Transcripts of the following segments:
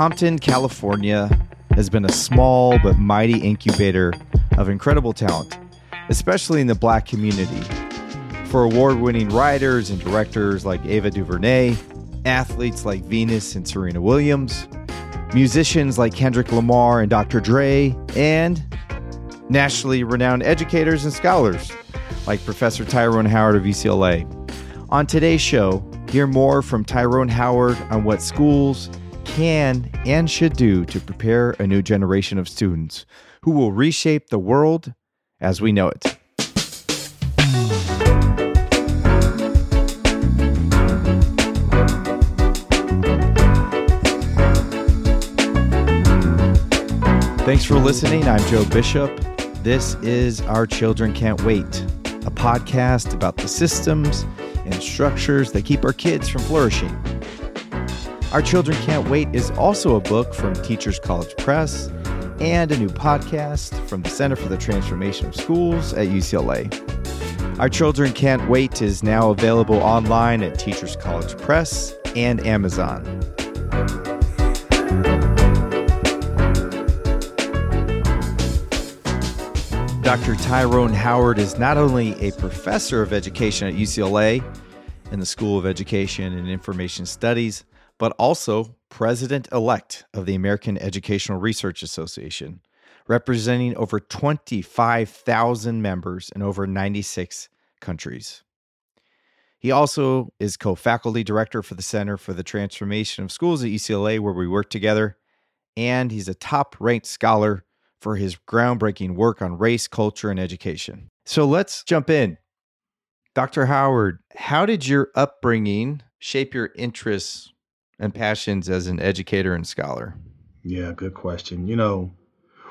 Compton, California has been a small but mighty incubator of incredible talent, especially in the black community. For award winning writers and directors like Ava DuVernay, athletes like Venus and Serena Williams, musicians like Kendrick Lamar and Dr. Dre, and nationally renowned educators and scholars like Professor Tyrone Howard of UCLA. On today's show, hear more from Tyrone Howard on what schools can and should do to prepare a new generation of students who will reshape the world as we know it. Thanks for listening. I'm Joe Bishop. This is Our Children Can't Wait, a podcast about the systems and structures that keep our kids from flourishing. Our Children Can't Wait is also a book from Teachers College Press and a new podcast from the Center for the Transformation of Schools at UCLA. Our Children Can't Wait is now available online at Teachers College Press and Amazon. Dr. Tyrone Howard is not only a professor of education at UCLA in the School of Education and Information Studies, but also president elect of the American Educational Research Association, representing over 25,000 members in over 96 countries. He also is co faculty director for the Center for the Transformation of Schools at UCLA, where we work together, and he's a top ranked scholar for his groundbreaking work on race, culture, and education. So let's jump in. Dr. Howard, how did your upbringing shape your interests and passions as an educator and scholar? Yeah, good question. You know,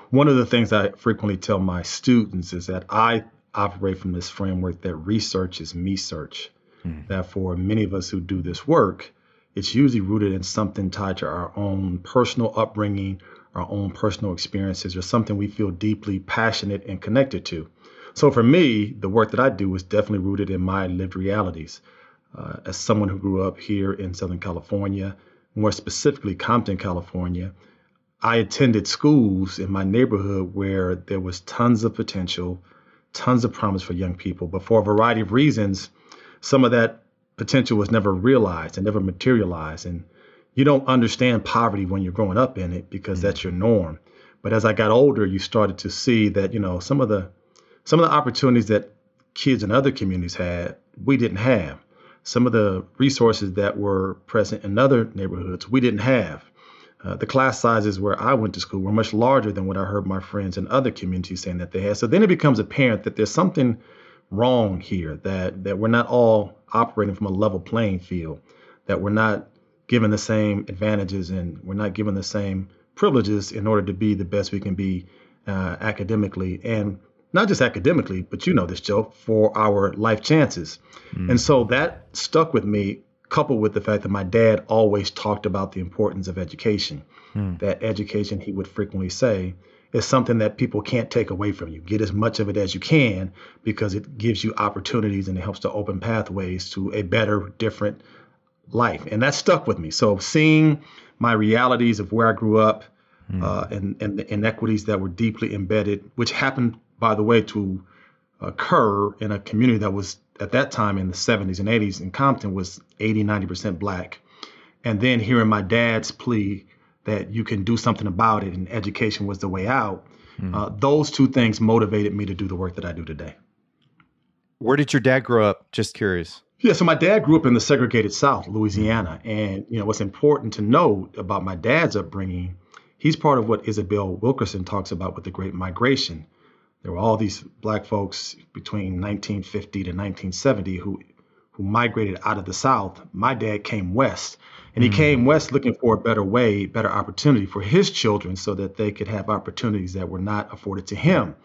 one of the things I frequently tell my students is that I operate from this framework that research is me search. Mm. That for many of us who do this work, it's usually rooted in something tied to our own personal upbringing our own personal experiences or something we feel deeply passionate and connected to. So for me, the work that I do is definitely rooted in my lived realities. Uh, as someone who grew up here in Southern California, more specifically Compton, California, I attended schools in my neighborhood where there was tons of potential, tons of promise for young people. But for a variety of reasons, some of that potential was never realized and never materialized. And you don't understand poverty when you're growing up in it because mm-hmm. that's your norm. But as I got older, you started to see that you know some of the some of the opportunities that kids in other communities had, we didn't have. Some of the resources that were present in other neighborhoods, we didn't have. Uh, the class sizes where I went to school were much larger than what I heard my friends in other communities saying that they had. So then it becomes apparent that there's something wrong here, that that we're not all operating from a level playing field, that we're not given the same advantages and we're not given the same privileges in order to be the best we can be uh, academically and not just academically, but you know this, Joe, for our life chances. Mm. And so that stuck with me, coupled with the fact that my dad always talked about the importance of education. Mm. That education, he would frequently say, is something that people can't take away from you. Get as much of it as you can because it gives you opportunities and it helps to open pathways to a better, different, life, and that stuck with me. So seeing my realities of where I grew up mm. uh, and, and the inequities that were deeply embedded, which happened, by the way, to occur in a community that was at that time in the 70s and 80s in Compton was 80, 90% black. And then hearing my dad's plea that you can do something about it and education was the way out, mm. uh, those two things motivated me to do the work that I do today. Where did your dad grow up? Just curious. Yeah, so my dad grew up in the segregated South, Louisiana, and you know what's important to note about my dad's upbringing, he's part of what Isabel Wilkerson talks about with the Great Migration. There were all these black folks between 1950 to 1970 who who migrated out of the South. My dad came west, and he mm. came west looking for a better way, better opportunity for his children, so that they could have opportunities that were not afforded to him.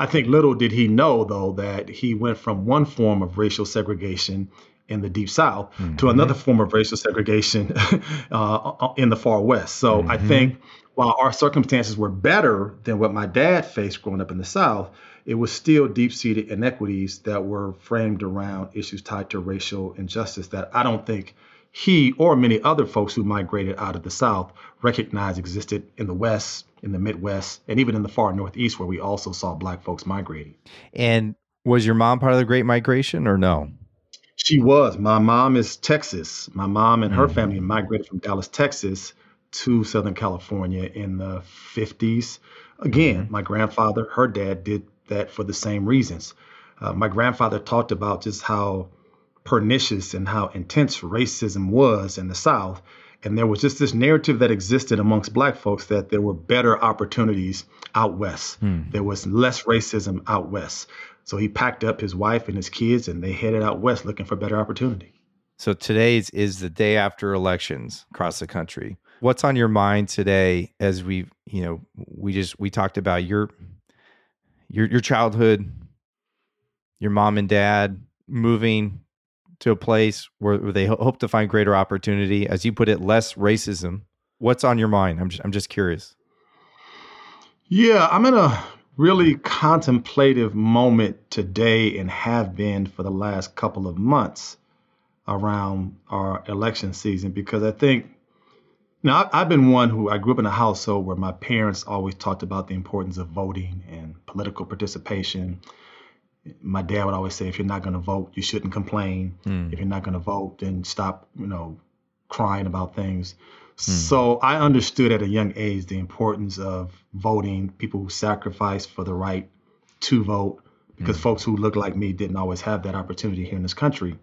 I think little did he know, though, that he went from one form of racial segregation in the deep south mm-hmm. to another form of racial segregation uh, in the far west. So mm-hmm. I think while our circumstances were better than what my dad faced growing up in the south, it was still deep seated inequities that were framed around issues tied to racial injustice that I don't think he or many other folks who migrated out of the South recognized existed in the West, in the Midwest, and even in the far Northeast, where we also saw Black folks migrating. And was your mom part of the Great Migration or no? She was. My mom is Texas. My mom and her mm-hmm. family migrated from Dallas, Texas to Southern California in the 50s. Again, mm-hmm. my grandfather, her dad, did that for the same reasons. Uh, my grandfather talked about just how pernicious and how intense racism was in the South. And there was just this narrative that existed amongst black folks that there were better opportunities out west. Hmm. There was less racism out west. So he packed up his wife and his kids and they headed out west looking for better opportunity. So today's is the day after elections across the country. What's on your mind today as we, you know, we just we talked about your your your childhood, your mom and dad moving to a place where, where they hope to find greater opportunity, as you put it, less racism. What's on your mind? I'm just, I'm just curious. Yeah, I'm in a really contemplative moment today and have been for the last couple of months around our election season because I think now I've been one who I grew up in a household where my parents always talked about the importance of voting and political participation my dad would always say, if you're not going to vote, you shouldn't complain. Mm. If you're not going to vote, then stop, you know, crying about things. Mm. So I understood at a young age the importance of voting, people who sacrifice for the right to vote, because mm. folks who look like me didn't always have that opportunity here in this country.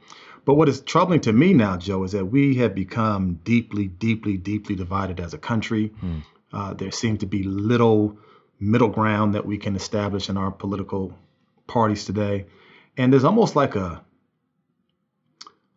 But what is troubling to me now, Joe, is that we have become deeply, deeply, deeply divided as a country. Hmm. Uh, there seems to be little middle ground that we can establish in our political parties today, and there's almost like a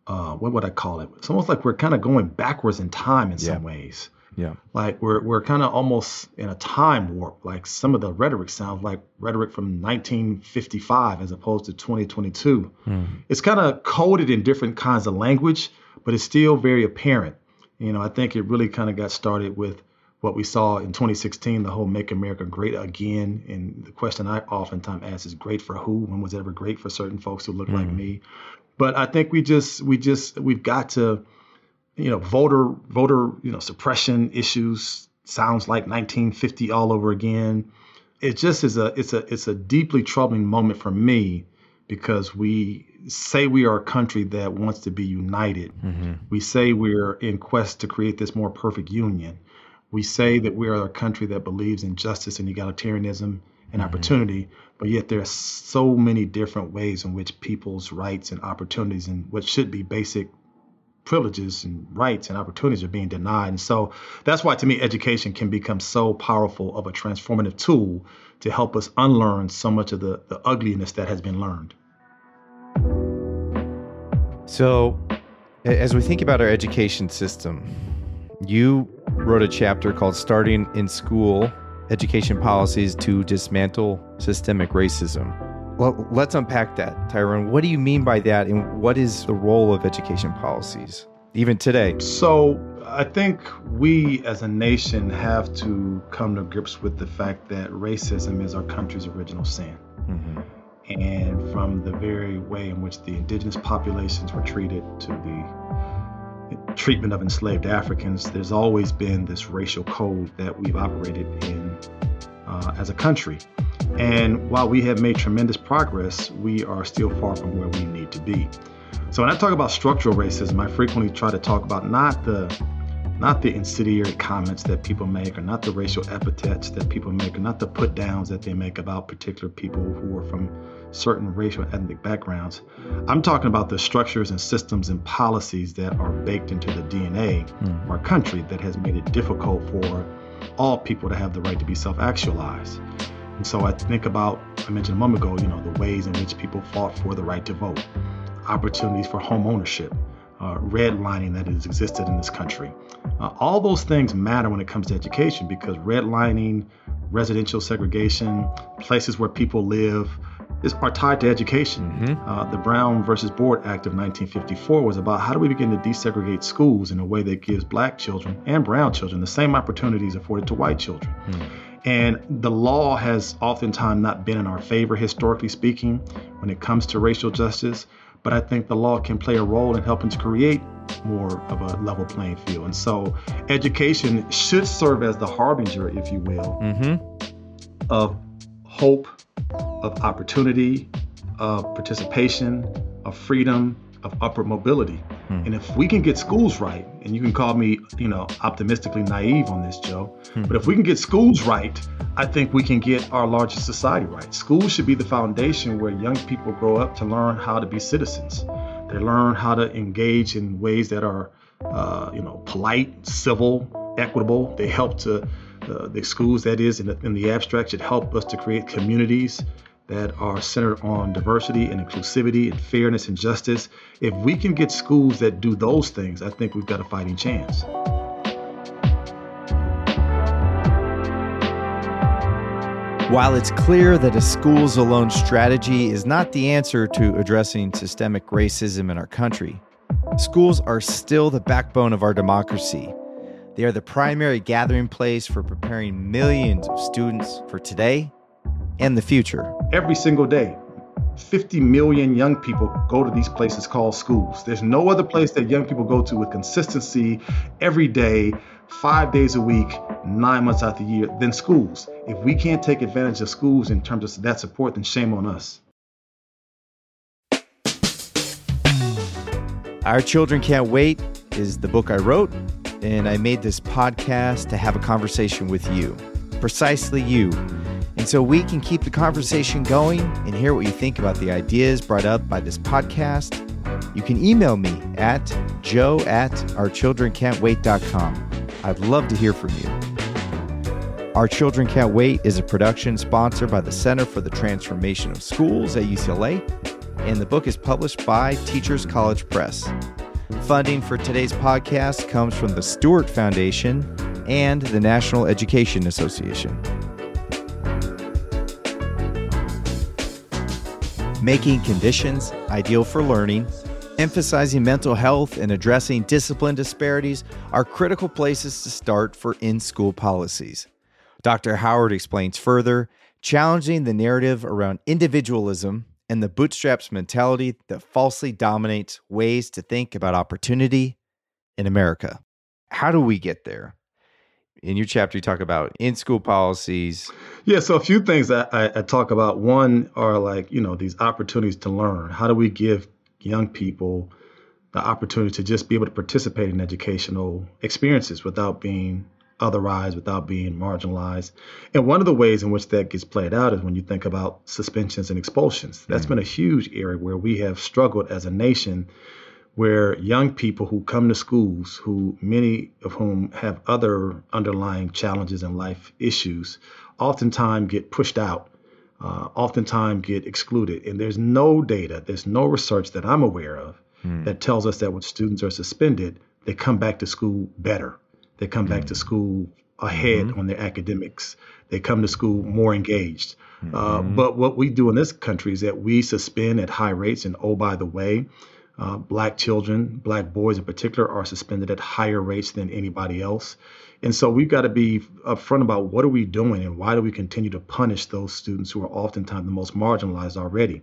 uh, what would I call it? It's almost like we're kind of going backwards in time in yeah. some ways. Yeah. Like we're we're kind of almost in a time warp. Like some of the rhetoric sounds like rhetoric from 1955 as opposed to 2022. Mm. It's kind of coded in different kinds of language, but it's still very apparent. You know, I think it really kind of got started with what we saw in 2016, the whole Make America Great Again. And the question I oftentimes ask is great for who? When was it ever great for certain folks who look mm like me? But I think we just, we just, we've got to, you know, voter, voter, you know, suppression issues sounds like 1950 all over again. It just is a, it's a, it's a deeply troubling moment for me because we say we are a country that wants to be united. Mm-hmm. We say we're in quest to create this more perfect union we say that we are a country that believes in justice and egalitarianism and mm-hmm. opportunity, but yet there are so many different ways in which people's rights and opportunities and what should be basic privileges and rights and opportunities are being denied. And so that's why, to me, education can become so powerful of a transformative tool to help us unlearn so much of the, the ugliness that has been learned. So, as we think about our education system, you wrote a chapter called Starting in School Education Policies to Dismantle Systemic Racism. Well, let's unpack that, Tyrone. What do you mean by that, and what is the role of education policies, even today? So, I think we as a nation have to come to grips with the fact that racism is our country's original sin. Mm-hmm. And from the very way in which the indigenous populations were treated to the treatment of enslaved Africans, there's always been this racial code that we've operated in uh, as a country. And while we have made tremendous progress, we are still far from where we need to be. So when I talk about structural racism, I frequently try to talk about not the not the incendiary comments that people make or not the racial epithets that people make or not the put downs that they make about particular people who are from certain racial and ethnic backgrounds. I'm talking about the structures and systems and policies that are baked into the DNA mm. of our country that has made it difficult for all people to have the right to be self-actualized. And so I think about, I mentioned a moment ago, you know, the ways in which people fought for the right to vote, opportunities for home ownership, uh, redlining that has existed in this country. Uh, all those things matter when it comes to education because redlining, residential segregation, places where people live, is, are tied to education. Mm-hmm. Uh, the Brown versus Board Act of 1954 was about how do we begin to desegregate schools in a way that gives black children and brown children the same opportunities afforded to white children. Mm-hmm. And the law has oftentimes not been in our favor, historically speaking, when it comes to racial justice. But I think the law can play a role in helping to create more of a level playing field. And so education should serve as the harbinger, if you will, mm-hmm. of hope, of opportunity, of participation, of freedom, of upward mobility. Hmm. And if we can get schools right, and you can call me, you know, optimistically naive on this, Joe, hmm. but if we can get schools right, I think we can get our largest society right. Schools should be the foundation where young people grow up to learn how to be citizens. They learn how to engage in ways that are, uh, you know, polite, civil, equitable. They help to the schools, that is, in the, in the abstract, should help us to create communities that are centered on diversity and inclusivity and fairness and justice. If we can get schools that do those things, I think we've got a fighting chance. While it's clear that a schools alone strategy is not the answer to addressing systemic racism in our country, schools are still the backbone of our democracy. They are the primary gathering place for preparing millions of students for today and the future. Every single day, 50 million young people go to these places called schools. There's no other place that young people go to with consistency every day, five days a week, nine months out the year than schools. If we can't take advantage of schools in terms of that support, then shame on us. Our Children Can't Wait is the book I wrote, and I made this podcast to have a conversation with you, precisely you and so we can keep the conversation going and hear what you think about the ideas brought up by this podcast. You can email me at joe at ourchildrencan'twait.com. I'd love to hear from you. Our Children Can't Wait is a production sponsored by the Center for the Transformation of Schools at UCLA, and the book is published by Teachers College Press. Funding for today's podcast comes from the Stuart Foundation and the National Education Association. making conditions ideal for learning, emphasizing mental health, and addressing discipline disparities are critical places to start for in school policies. Dr. Howard explains further, challenging the narrative around individualism and the bootstraps mentality that falsely dominates ways to think about opportunity in America. How do we get there? in your chapter, you talk about in school policies. Yeah, so a few things that I, I, talk about. One are like, you know, these opportunities to learn. How do we give young people the opportunity to just be able to participate in educational experiences without being otherized, without being marginalized? And one of the ways in which that gets played out is when you think about suspensions and expulsions. That's mm been a huge area where we have struggled as a nation where young people who come to schools, who many of whom have other underlying challenges and life issues, oftentimes get pushed out, uh, oftentimes get excluded. And there's no data, there's no research that I'm aware of mm. that tells us that when students are suspended, they come back to school better. They come back to school ahead mm-hmm. on their academics. They come to school more engaged. Uh, mm-hmm. Uh, but what we do in this country is that we suspend at high rates. And oh, by the way, uh, black children, black boys in particular, are suspended at higher rates than anybody else. And so we've got to be upfront about what are we doing and why do we continue to punish those students who are oftentimes the most marginalized already.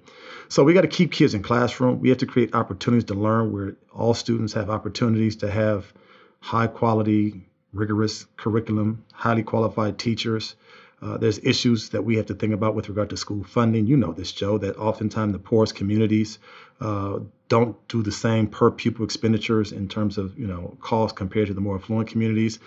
So we got to keep kids in classroom. We have to create opportunities to learn where all students have opportunities to have high quality, rigorous curriculum, highly qualified teachers. Uh, there's issues that we have to think about with regard to school funding. You know this, Joe, that oftentimes the poorest communities uh, don't do the same per pupil expenditures in terms of you know cost compared to the more affluent communities.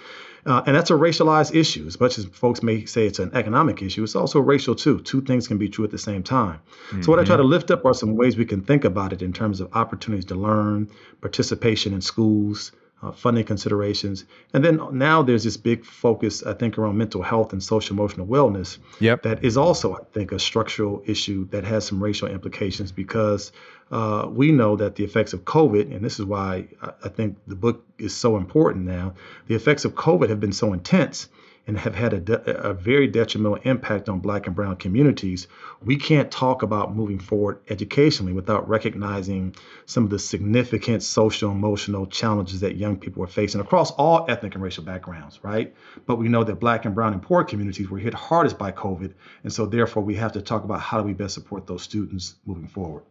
Uh, and that's a racialized issue. As much as folks may say it's an economic issue, it's also racial too. Two things can be true at the same time. Mm-hmm. So what I try to lift up are some ways we can think about it in terms of opportunities to learn, participation in schools, uh, funding considerations. And then now there's this big focus, I think, around mental health and social emotional wellness. Yep. That is also, I think, a structural issue that has some racial implications because uh, we know that the effects of COVID, and this is why I think the book is so important now, the effects of COVID have been so intense and have had a, de- a, very detrimental impact on black and brown communities, we can't talk about moving forward educationally without recognizing some of the significant social emotional challenges that young people are facing across all ethnic and racial backgrounds, right? But we know that black and brown and poor communities were hit hardest by COVID. And so therefore we have to talk about how do we best support those students moving forward.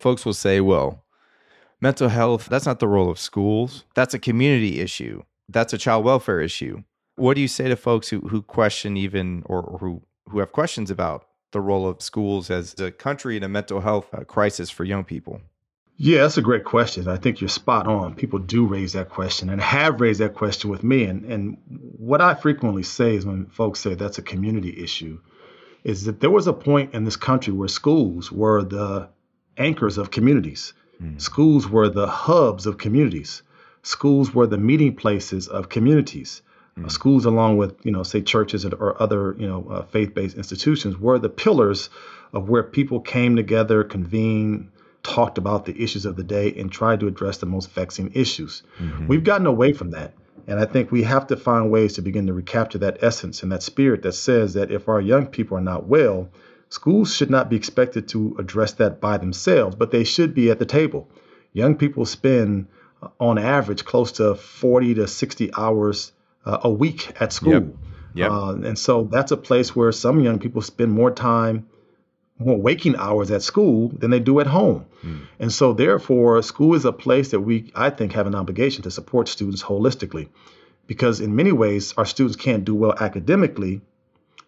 Folks will say, well, mental health, that's not the role of schools. That's a community issue. That's a child welfare issue. What do you say to folks who, who question even or, or who, who have questions about the role of schools as a country in a mental health uh, crisis for young people? Yeah, that's a great question. I think you're spot on. People do raise that question and have raised that question with me. And, and what I frequently say is when folks say that's a community issue, is that there was a point in this country where schools were the anchors of communities. Mm. Schools were the hubs of communities. Schools were the meeting places of communities. Mm. Uh, schools, along with you know, say churches or other you know uh, faith-based institutions, were the pillars of where people came together, convened, talked about the issues of the day, and tried to address the most vexing issues. Mm-hmm. We've gotten away from that. And I think we have to find ways to begin to recapture that essence and that spirit that says that if our young people are not well, schools should not be expected to address that by themselves, but they should be at the table. Young people spend, uh, on average, close to 40 to 60 hours uh, a week at school. Yep. Yep. Uh, and so that's a place where some young people spend more time more waking hours at school than they do at home. Mm. And so therefore school is a place that we I think have an obligation to support students holistically because in many ways our students can't do well academically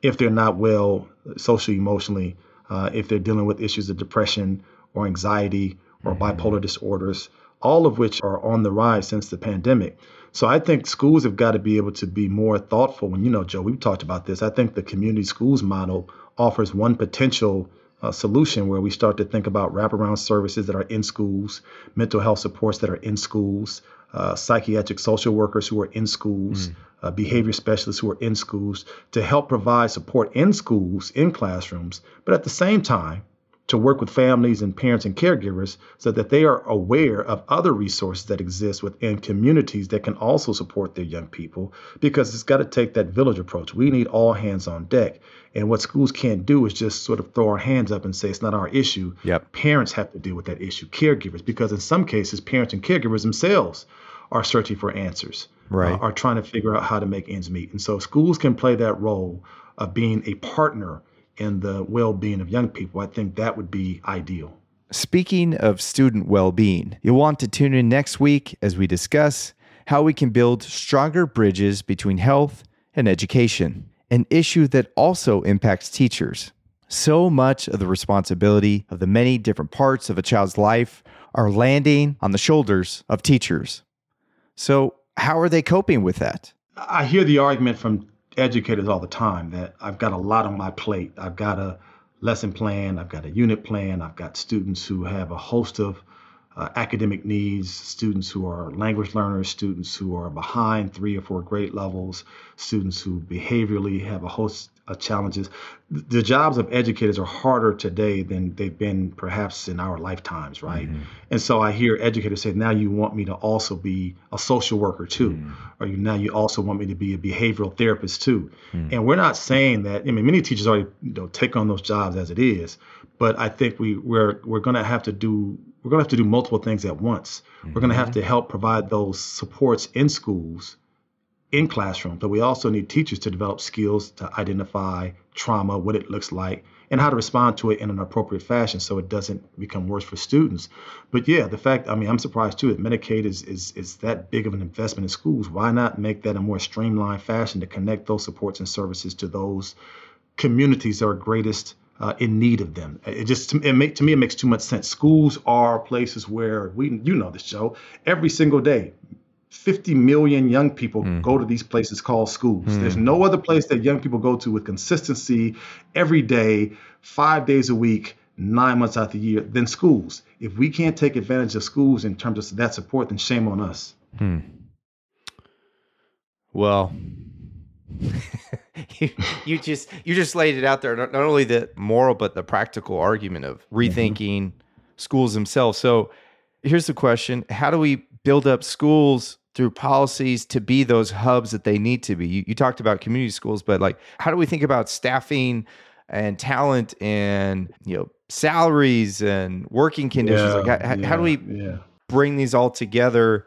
if they're not well socially emotionally uh, if they're dealing with issues of depression or anxiety or mm-hmm. bipolar disorders all of which are on the rise since the pandemic so I think schools have got to be able to be more thoughtful. When you know, Joe, we've talked about this. I think the community schools model offers one potential uh, solution where we start to think about wraparound services that are in schools, mental health supports that are in schools, uh, psychiatric social workers who are in schools, mm. uh, behavior specialists who are in schools to help provide support in schools, in classrooms, but at the same time, to work with families and parents and caregivers so that they are aware of other resources that exist within communities that can also support their young people because it's got to take that village approach. We need all hands on deck. And what schools can't do is just sort of throw our hands up and say it's not our issue. Yep. Parents have to deal with that issue, caregivers, because in some cases, parents and caregivers themselves are searching for answers, right. Uh, are trying to figure out how to make ends meet. And so schools can play that role of being a partner in the well being of young people. I think that would be ideal. Speaking of student well being, you'll want to tune in next week as we discuss how we can build stronger bridges between health and education an issue that also impacts teachers. So much of the responsibility of the many different parts of a child's life are landing on the shoulders of teachers. So, how are they coping with that? I hear the argument from educators all the time that I've got a lot on my plate. I've got a lesson plan, I've got a unit plan, I've got students who have a host of uh, academic needs, students who are language learners, students who are behind three or four grade levels, students who behaviorally have a host of challenges. The jobs of educators are harder today than they've been perhaps in our lifetimes, right? Mm-hmm. And so I hear educators say, now you want me to also be a social worker too, mm-hmm. or you, now you also want me to be a behavioral therapist too. Mm-hmm. And we're not saying that, I mean, many teachers already you know, take on those jobs as it is, but I think we, we're, we're going to have to do we're going to have to do multiple things at once. Mm-hmm. We're going to have to help provide those supports in schools, in classrooms, but we also need teachers to develop skills to identify trauma, what it looks like, and how to respond to it in an appropriate fashion so it doesn't become worse for students. But yeah, the fact, I mean, I'm surprised too that Medicaid is, is, is that big of an investment in schools. Why not make that a more streamlined fashion to connect those supports and services to those communities that are greatest uh, in need of them. It just it make, to me it makes too much sense. Schools are places where we you know this show every single day. 50 million young people mm. go to these places called schools. Mm. There's no other place that young people go to with consistency every day, five days a week, nine months out of the year than schools. If we can't take advantage of schools in terms of that support, then shame on us. Hmm. Well, you, you just you just laid it out there. Not, not, only the moral, but the practical argument of mm-hmm. rethinking mm-hmm. schools themselves. So here's the question: How do we build up schools through policies to be those hubs that they need to be? You, you talked about community schools, but like, how do we think about staffing and talent and you know salaries and working conditions? Yeah, like, how, yeah, how do we yeah. bring these all together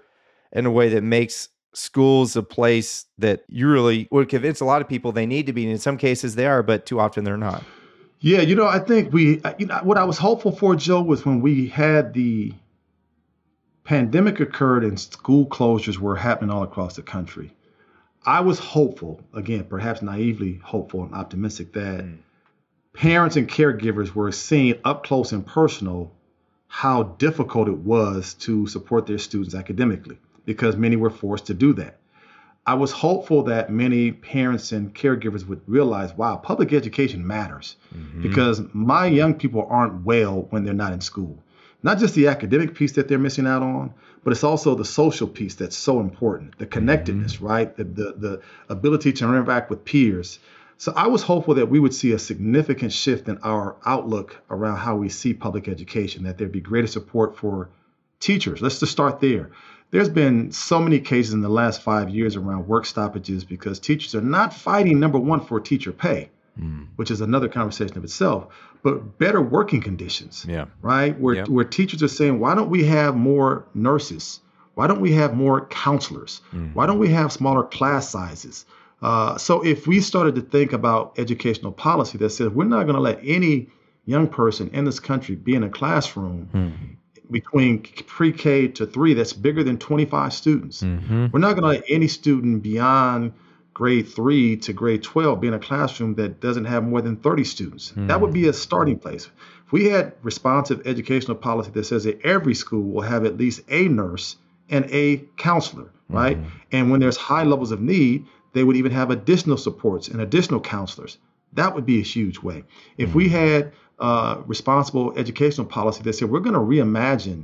in a way that makes schools a place that you really would convince a lot of people they need to be. And in some cases they are, but too often they're not. Yeah, you know, I think we, you know, what I was hopeful for, Joe, was when we had the pandemic occurred and school closures were happening all across the country. I was hopeful, again, perhaps naively hopeful and optimistic that mm. parents and caregivers were seeing up close and personal how difficult it was to support their students academically because many were forced to do that. I was hopeful that many parents and caregivers would realize, wow, public education matters mm-hmm. because my young people aren't well when they're not in school. Not just the academic piece that they're missing out on, but it's also the social piece that's so important, the connectedness, mm-hmm. right? The, the, the ability to interact with peers. So I was hopeful that we would see a significant shift in our outlook around how we see public education, that there'd be greater support for teachers. Let's just start there there's been so many cases in the last five years around work stoppages because teachers are not fighting number one for teacher pay, mm. which is another conversation of itself, but better working conditions. Yeah. Right? Where where teachers are saying, why don't we have more nurses? Why don't we have more counselors? Mm. Why don't we have smaller class sizes? Uh, so if we started to think about educational policy that says we're not going to let any young person in this country be in a classroom mm between pre-K to three that's bigger than 25 students. Mm-hmm. We're not going to let any student beyond grade three to grade 12 be in a classroom that doesn't have more than 30 students. Mm-hmm. That would be a starting place. If we had responsive educational policy that says that every school will have at least a nurse and a counselor, right? Mm-hmm. And when there's high levels of need, they would even have additional supports and additional counselors. That would be a huge way. If we mm-hmm. had uh, responsible educational policy that said we're going to reimagine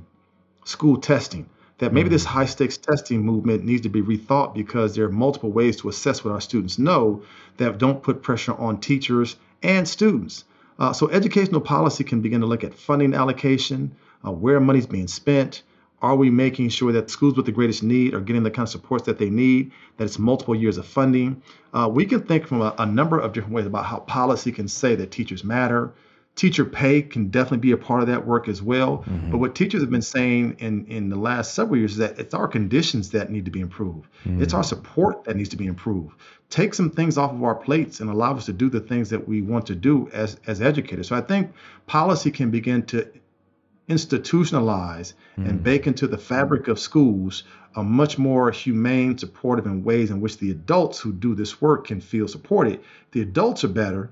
school testing. That maybe this high stakes testing movement needs to be rethought because there are multiple ways to assess what our students know that don't put pressure on teachers and students. Uh, so educational policy can begin to look at funding allocation, uh, where money's being spent. Are we making sure that schools with the greatest need are getting the kind of supports that they need? That it's multiple years of funding. Uh, we can think from a, a number of different ways about how policy can say that teachers matter, Teacher pay can definitely be a part of that work as well. Mm-hmm. But what teachers have been saying in, in the last several years is that it's our conditions that need to be improved. Mm-hmm. It's our support that needs to be improved. Take some things off of our plates and allow us to do the things that we want to do as, as educators. So I think policy can begin to institutionalize mm-hmm. and bake into the fabric of schools a much more humane, supportive, and ways in which the adults who do this work can feel supported. The adults are better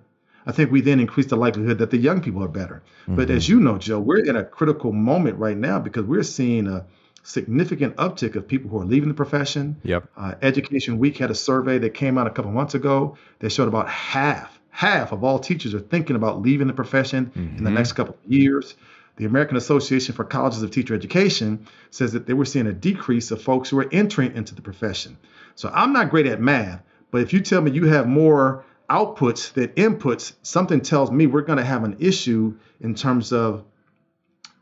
I think we then increase the likelihood that the young people are better. Mm-hmm. But as you know, Joe, we're in a critical moment right now because we're seeing a significant uptick of people who are leaving the profession. Yep. Uh, Education Week had a survey that came out a couple months ago that showed about half, half of all teachers are thinking about leaving the profession mm-hmm. in the mm-hmm. next couple of years. The American Association for Colleges of Teacher Education says that they were seeing a decrease of folks who are entering into the profession. So I'm not great at math, but if you tell me you have more outputs than inputs, something tells me we're going to have an issue in terms of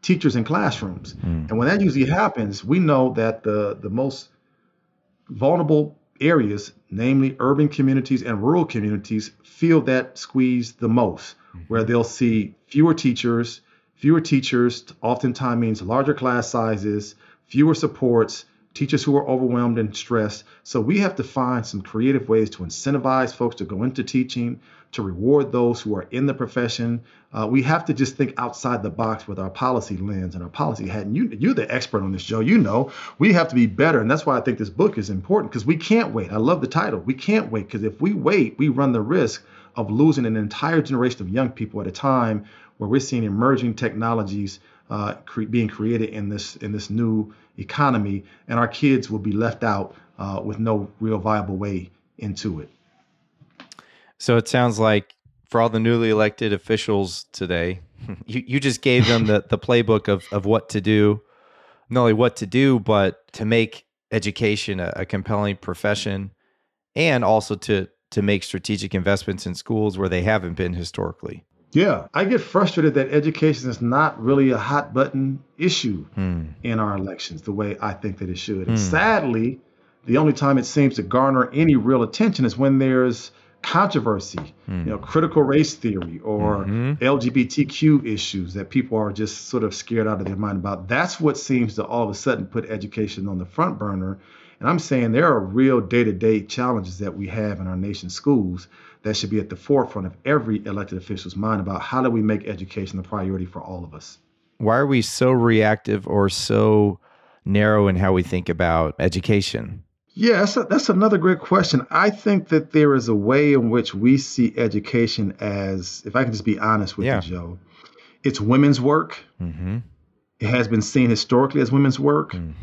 teachers in classrooms. Mm. And when that usually happens, we know that the, the most vulnerable areas, namely urban communities and rural communities, feel that squeeze the most, mm-hmm. where they'll see fewer teachers. Fewer teachers oftentimes means larger class sizes, fewer supports, teachers who are overwhelmed and stressed. So we have to find some creative ways to incentivize folks to go into teaching, to reward those who are in the profession. Uh, we have to just think outside the box with our policy lens and our policy hat. And you, you're the expert on this, Joe. You know we have to be better, and that's why I think this book is important because we can't wait. I love the title. We can't wait because if we wait, we run the risk of losing an entire generation of young people at a time where we're seeing emerging technologies uh, cre- being created in this in this new economy, and our kids will be left out uh, with no real viable way into it. So it sounds like for all the newly elected officials today, you, you just gave them the, the playbook of, of what to do, not only what to do, but to make education a, a compelling profession and also to to make strategic investments in schools where they haven't been historically. Yeah, I get frustrated that education is not really a hot button issue hmm. in our elections the way I think that it should. And hmm. sadly, the only time it seems to garner any real attention is when there's controversy, hmm. you know, critical race theory or mm-hmm. LGBTQ issues that people are just sort of scared out of their mind about. That's what seems to all of a sudden put education on the front burner. And I'm saying there are real day to day challenges that we have in our nation's schools that should be at the forefront of every elected official's mind about how do we make education a priority for all of us. Why are we so reactive or so narrow in how we think about education? Yeah, that's, a, that's another great question. I think that there is a way in which we see education as, if I can just be honest with yeah. you, Joe, it's women's work. Mm-hmm. It has been seen historically as women's work. Mm.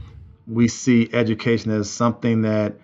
We see education as something that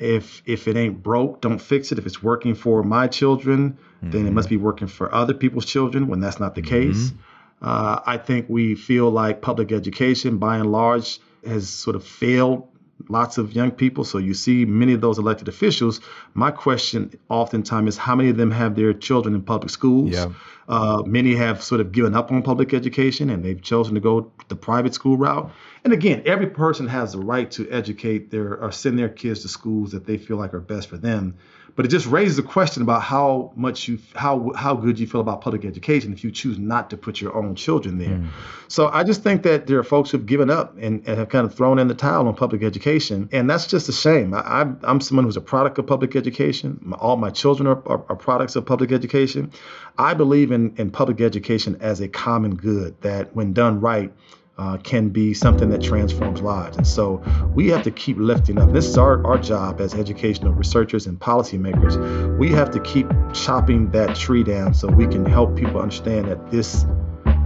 if if it ain't broke, don't fix it. If it's working for my children, mm-hmm. then it must mm-hmm. be working for other people's children. When that's not the mm-hmm. case, uh, I think we feel like public education, by and large, has sort of failed lots of young people. So you see many of those elected officials. My question oftentimes is how many of them have their children in public schools? Yeah. Uh, many have sort of given up on public education and they've chosen to go the private school route. And again, every person has the right to educate their or send their kids to schools that they feel like are best for them. But it just raises a question about how much you how how good you feel about public education if you choose not to put your own children there. Mm. So I just think that there are folks who've given up and, and, have kind of thrown in the towel on public education, and that's just a shame. I, am someone who's a product of public education. All my children are, are, are products of public education. I believe in in public education as a common good that, when done right uh, can be something that transforms lives. And so we have to keep lifting up. This is our, our job as educational researchers and policymakers. We have to keep chopping that tree down so we can help people understand that this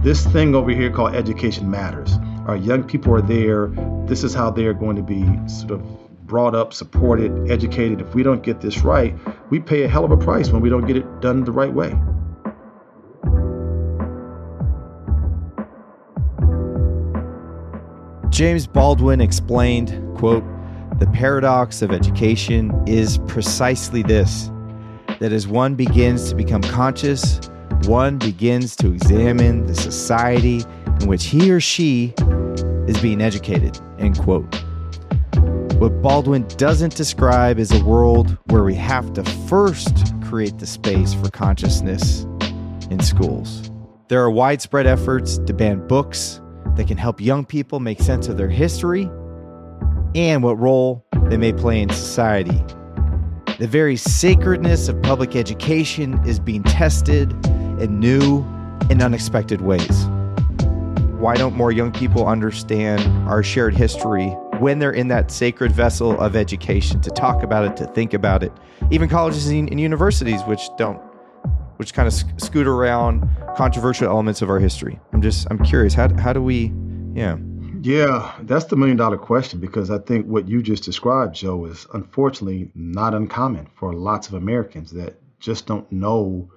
this thing over here called education matters. Our young people are there. This is how they're going to be sort of brought up, supported, educated. If we don't get this right, we pay a hell of a price when we don't get it done the right way. James Baldwin explained, quote, "The paradox of education is precisely this: that as one begins to become conscious, one begins to examine the society in which he or she is being educated." End quote. What Baldwin doesn't describe is a world where we have to first create the space for consciousness in schools. There are widespread efforts to ban books that can help young people make sense of their history and what role they may play in society. The very sacredness of public education is being tested in new and unexpected ways. Why don't more young people understand our shared history when they're in that sacred vessel of education to talk about it, to think about it? Even colleges and universities, which don't which kind of sc- scoot around controversial elements of our history. I'm just I'm curious how how do we yeah yeah that's the million dollar question because I think what you just described Joe is unfortunately not uncommon for lots of Americans that just don't know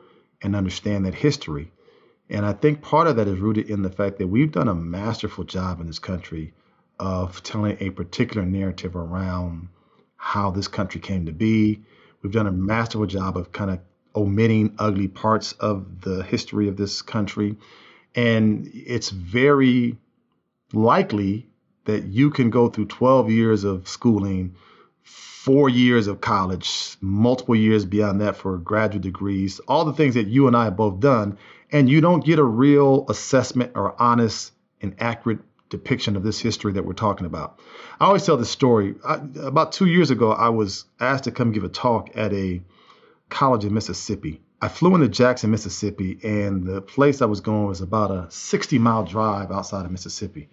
and understand that history. And I think part of that is rooted in the fact that we've done a masterful job in this country of telling a particular narrative around how this country came to be. We've done a masterful job of kind of omitting ugly parts of the history of this country. And it's very likely that you can go through 12 years of schooling, four years of college, multiple years beyond that for graduate degrees, all the things that you and I have both done, and you don't get a real assessment or honest and accurate depiction of this history that we're talking about. I always tell this story. I, about two years ago, I was asked to come give a talk at a college in Mississippi. I flew into Jackson, Mississippi, and the place I was going was about a 60 mile drive outside of Mississippi.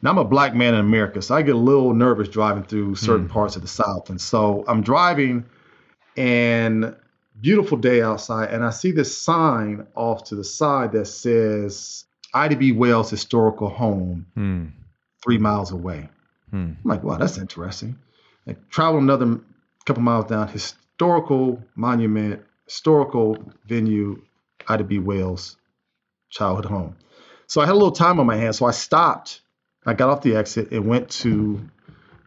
Now, I'm a black man in America, so I get a little nervous driving through certain mm. parts of the South. And so I'm driving, and beautiful day outside, and I see this sign off to the side that says Ida B. Wells Historical Home, mm. three miles away. Mm. I'm like, wow, that's interesting. I travel another couple miles down, his, historical monument, historical venue, Ida B. Wells childhood home. So I had a little time on my hands, so I stopped. I got off the exit and went to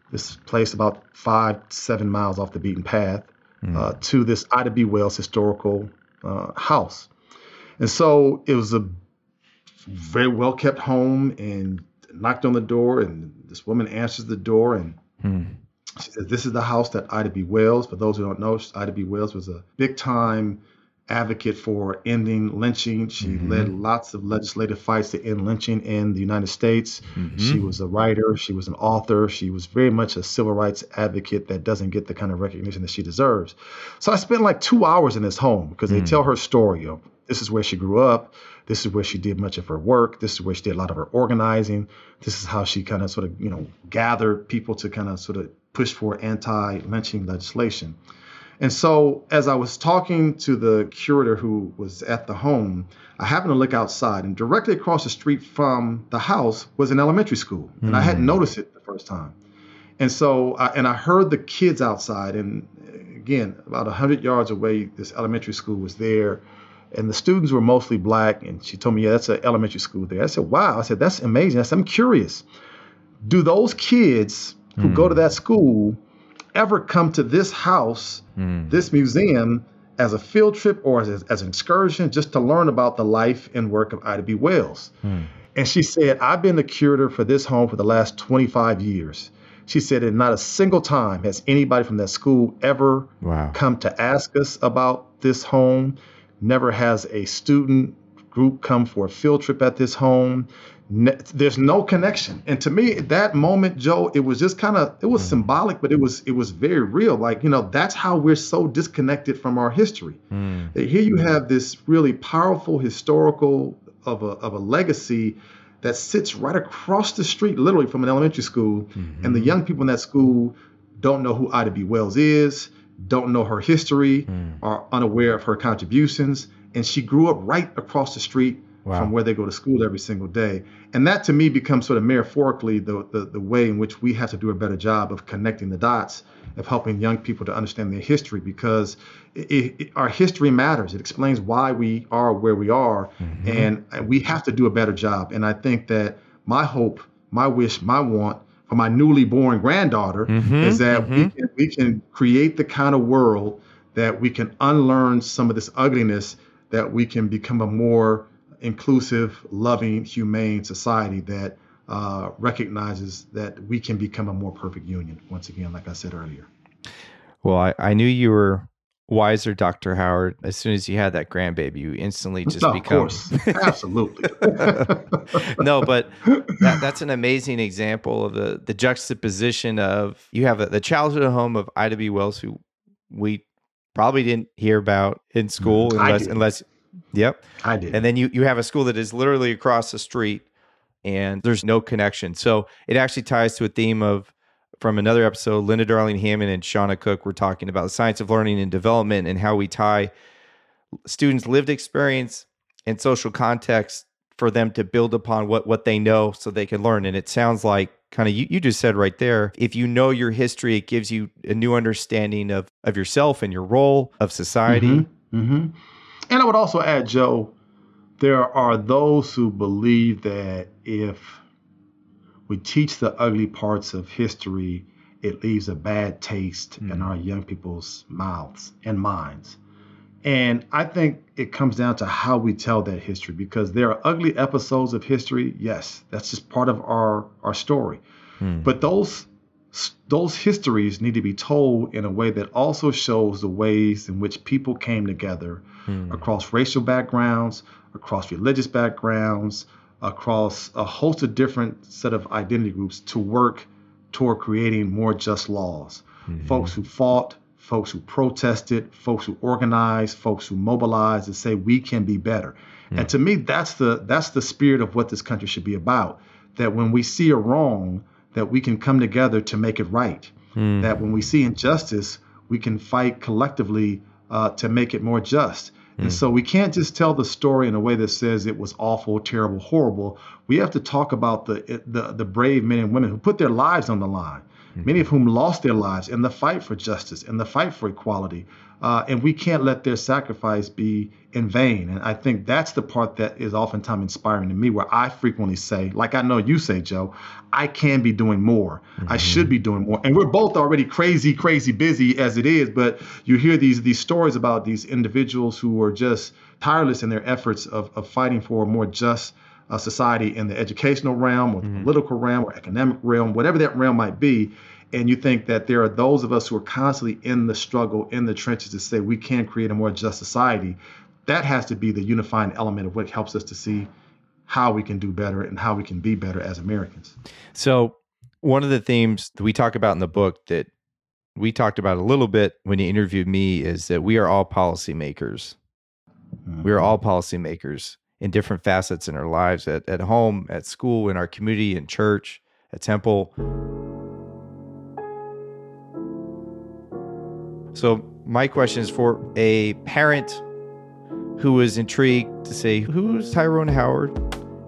this place about five, seven miles off the beaten path mm. uh, to this Ida B. Wells historical uh, house. And so it was a very well kept home and knocked on the door, and this woman answers the door and mm. She says, This is the house that Ida B. Wells, for those who don't know, Ida B. Wells was a big time advocate for ending lynching. She mm-hmm. led lots of legislative fights to end lynching in the United States. Mm-hmm. She was a writer, she was an author, she was very much a civil rights advocate that doesn't get the kind of recognition that she deserves. So I spent like two hours in this home because they mm. tell her story of this is where she grew up. This is where she did much of her work. This is where she did a lot of her organizing. This is how she kind of sort of, you know, gathered people to kind of sort of push for anti-lynching legislation. And so, as I was talking to the curator who was at the home, I happened to look outside, and directly across the street from the house was an elementary school, and mm. I hadn't hmm. noticed it the first time. And so, I, and I heard the kids outside, and again, about 100 yards away, this elementary school was there, and the students were mostly black. And she told me, "Yeah, that's an elementary school there." I said, "Wow!" I said, "That's amazing." I said, "I'm curious. Do those kids who mm. go to hmm. that school?" ever come to this house, mm. this museum, as a field trip or as, as an excursion just to learn about the life and work of Ida B. Wells. Mm. And she said, I've been the curator for this home for the last 25 years. She said, and not a single time has anybody from that school ever wow. come to ask us about this home. Never has a student group come for a field trip at this home there's no connection and to me that moment joe it was just kind of it was mm. symbolic but it was it was very real like you know that's how we're so disconnected from our history mm. here you have this really powerful historical of a, of a legacy that sits right across the street literally from an elementary school mm-hmm. and the young people in that school don't know who ida b wells is don't know her history mm. are unaware of her contributions and she grew up right across the street wow. from where they go to school every single day. And that to me becomes sort of metaphorically the, the, the way in which we have to do a better job of connecting the dots, of helping young people to understand their history because it, it, our history matters. It explains why we are where we are. Mm-hmm. And, we have to do a better job. And I think that my hope, my wish, my want for my newly born granddaughter mm-hmm. is that mm-hmm. we, can, we can create the kind of world that we can unlearn some of this ugliness that we can become a more inclusive, loving, humane society that uh, recognizes that we can become a more perfect union. Once again, like I said earlier. Well, I, I knew you were wiser, Dr. Howard. As soon as you had that grandbaby, you instantly just no, become. Of course, absolutely. no, but that, that's an amazing example of the the juxtaposition of you have a, the childhood home of Ida B. Wells, who we probably didn't hear about in school mm, unless unless Yep. I did. And then you you have a school that is literally across the street and there's no connection. So it actually ties to a theme of from another episode, Linda Darling Hammond and Shauna Cook were talking about the science of learning and development and how we tie students' lived experience and social context for them to build upon what what they know so they can learn. And it sounds like kind of you, you just said right there, if you know your history, it gives you a new understanding of of yourself and your role of society. Mm-hmm. Mm-hmm. And I would also add, Joe, there are those who believe that if we teach the ugly parts of history, it leaves a bad taste mm. in our young people's mouths and minds. And I think it comes down to how we tell that history because there are ugly episodes of history. Yes, that's just part of our, our story. Mm. But those those histories need to be told in a way that also shows the ways in which people came together mm. across racial backgrounds, across religious backgrounds, across a host of different set of identity groups to work toward creating more just laws. Mm-hmm. Folks who fought, folks who protested, folks who organized, folks who mobilized and say we can be better. Mm. And to me, that's the that's the spirit of what this country should be about. That when we see a wrong, that we can come together to make it right. Mm. That when we see injustice, we can fight collectively uh, to make it more just. And mm. so we can't just tell the story in a way that says it was awful, terrible, horrible. We have to talk about the the, the brave men and women who put their lives on the line. Many of whom lost their lives in the fight for justice, in the fight for equality, uh, and we can't let their sacrifice be in vain. And I think that's the part that is oftentimes inspiring to me, where I frequently say, like I know you say, Joe, I can be doing more. Mm-hmm. I should be doing more. And we're both already crazy, crazy busy as it is. But you hear these these stories about these individuals who are just tireless in their efforts of, of fighting for a more just uh, society in the educational realm or the mm-hmm. political realm or economic realm, whatever that realm might be and you think that there are those of us who are constantly in the struggle, in the trenches to say we can create a more just society, that has to be the unifying element of what helps us to see how we can do better and how we can be better as Americans. So, one of the themes that we talk about in the book that we talked about a little bit when you interviewed me is that we are all policymakers. Mm-hmm. We are all policymakers in different facets in our lives at, at home, at school, in our community, in church, at temple. So, my question is for a parent who is intrigued to say, Who's Tyrone Howard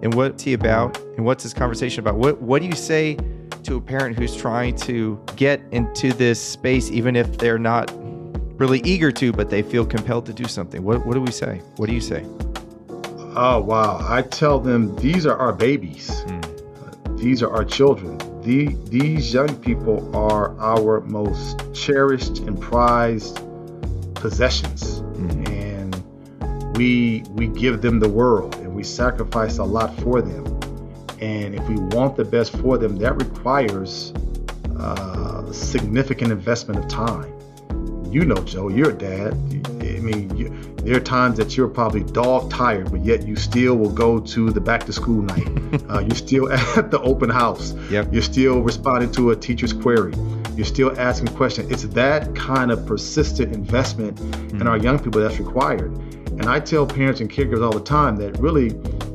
and what's he about? And what's his conversation about? What, what do you say to a parent who's trying to get into this space, even if they're not really eager to, but they feel compelled to do something? What, what do we say? What do you say? Oh, wow. I tell them these are our babies, mm. these are our children. The, these young people are our most cherished and prized possessions. Mm. And we, we give them the world and we sacrifice a lot for them. And if we want the best for them, that requires uh, significant investment of time. You know, Joe, you're a dad. I mean, you, there are times that you're probably dog tired, but yet you still will go to the back to school night. uh, you're still at the open house. Yep. You're still responding to a teacher's query. You're still asking questions. It's that kind of persistent investment mm-hmm. in our young people that's required. And I tell parents and caregivers all the time that really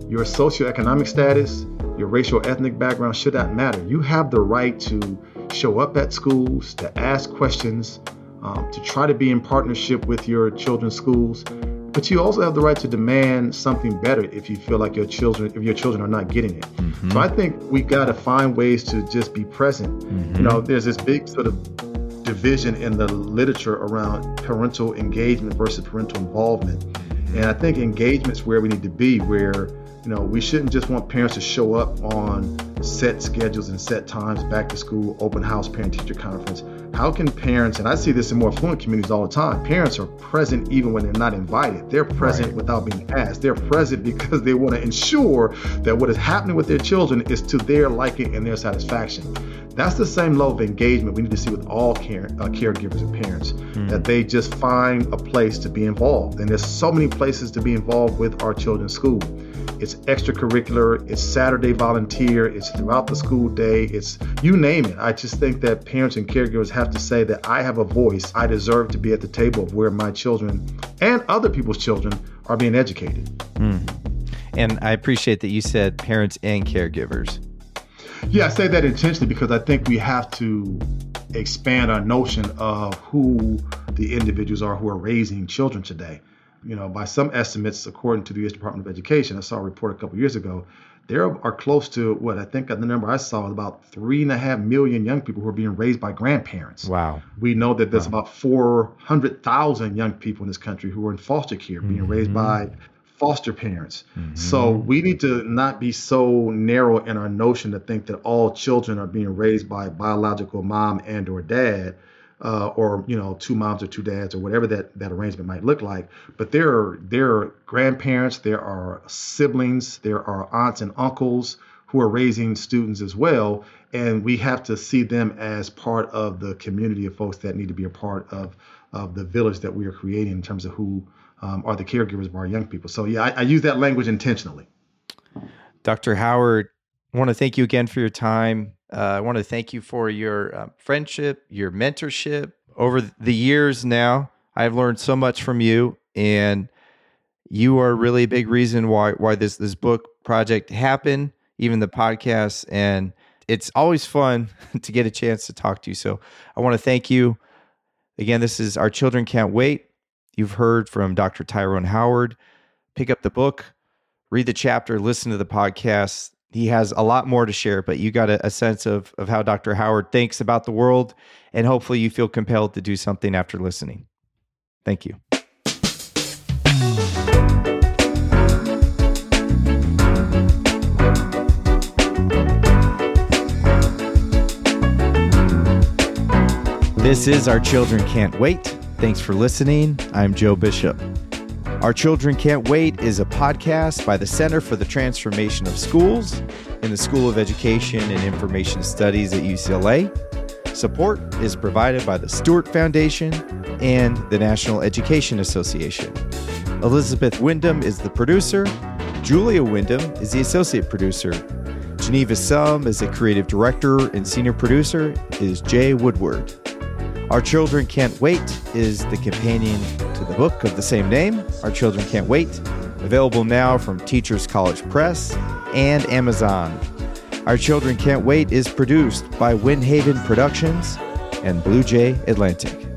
your socioeconomic status, your racial ethnic background should not matter. You have the right to show up at schools, to ask questions, um, to try to be in partnership with your children's schools. But you also have the right to demand something better if you feel like your children, if your children are not getting it. Mm-hmm. So I think we've got to find ways to just be present. Mm-hmm. You know, there's this big sort of division in the literature around parental engagement versus parental involvement. And I think engagement's where we need to be, where you know, we shouldn't just want parents to show up on set schedules and set times, back to school, open house, parent teacher conference. How can parents, and I see this in more affluent communities all the time, parents are present even when they're not invited. They're present right. without being asked. They're present because they want to ensure that what is happening with their children is to their liking and their satisfaction. That's the same level of engagement we need to see with all care, uh, caregivers and parents, mm. that they just find a place to be involved. And there's so many places to be involved with our children's school. It's extracurricular, it's Saturday volunteer, it's throughout the school day, it's you name it. I just think that parents and caregivers have to say that I have a voice. I deserve to be at the table of where my children and other people's children are being educated. Mm. And I appreciate that you said parents and caregivers. Yeah, I say that intentionally because I think we have to expand our notion of who the individuals are who are raising children today you know, by some estimates, according to the U.S. Department of Education, I saw a report a couple years ago, there are close to what I think the number I saw was about three and a half million young people who are being raised by grandparents. Wow. We know that there's wow. about 400,000 young people in this country who are in foster care, being mm-hmm. raised by foster parents. Mm-hmm. So we need to not be so narrow in our notion to think that all children are being raised by biological mom and or dad uh, or you know two moms or two dads or whatever that that arrangement might look like but there are there are grandparents there are siblings there are aunts and uncles who are raising students as well and we have to see them as part of the community of folks that need to be a part of of the village that we are creating in terms of who um, are the caregivers of our young people so yeah I, I use that language intentionally dr howard I want to thank you again for your time uh, I want to thank you for your uh, friendship, your mentorship over the years now. I've learned so much from you, and you are really a big reason why why this this book project happened, even the podcast, and it's always fun to get a chance to talk to you. So I want to thank you again. This is our children can't wait. You've heard from Dr. Tyrone Howard. Pick up the book, read the chapter, listen to the podcast he has a lot more to share, but you got a, a, sense of, of how Dr. Howard thinks about the world, and hopefully you feel compelled to do something after listening. Thank you. This is Our Children Can't Wait. Thanks for listening. I'm Joe Bishop. Our Children Can't Wait is a podcast by the Center for the Transformation of Schools in the School of Education and Information Studies at UCLA. Support is provided by the Stuart Foundation and the National Education Association. Elizabeth Windom is the producer. Julia Windom is the associate producer. Geneva Sum is the creative director, and senior producer is Jay Woodward. Our Children Can't Wait is the companion to the book of the same name, Our Children Can't Wait, available now from Teachers College Press and Amazon. Our Children Can't Wait is produced by Windhaven Productions and Blue Jay Atlantic.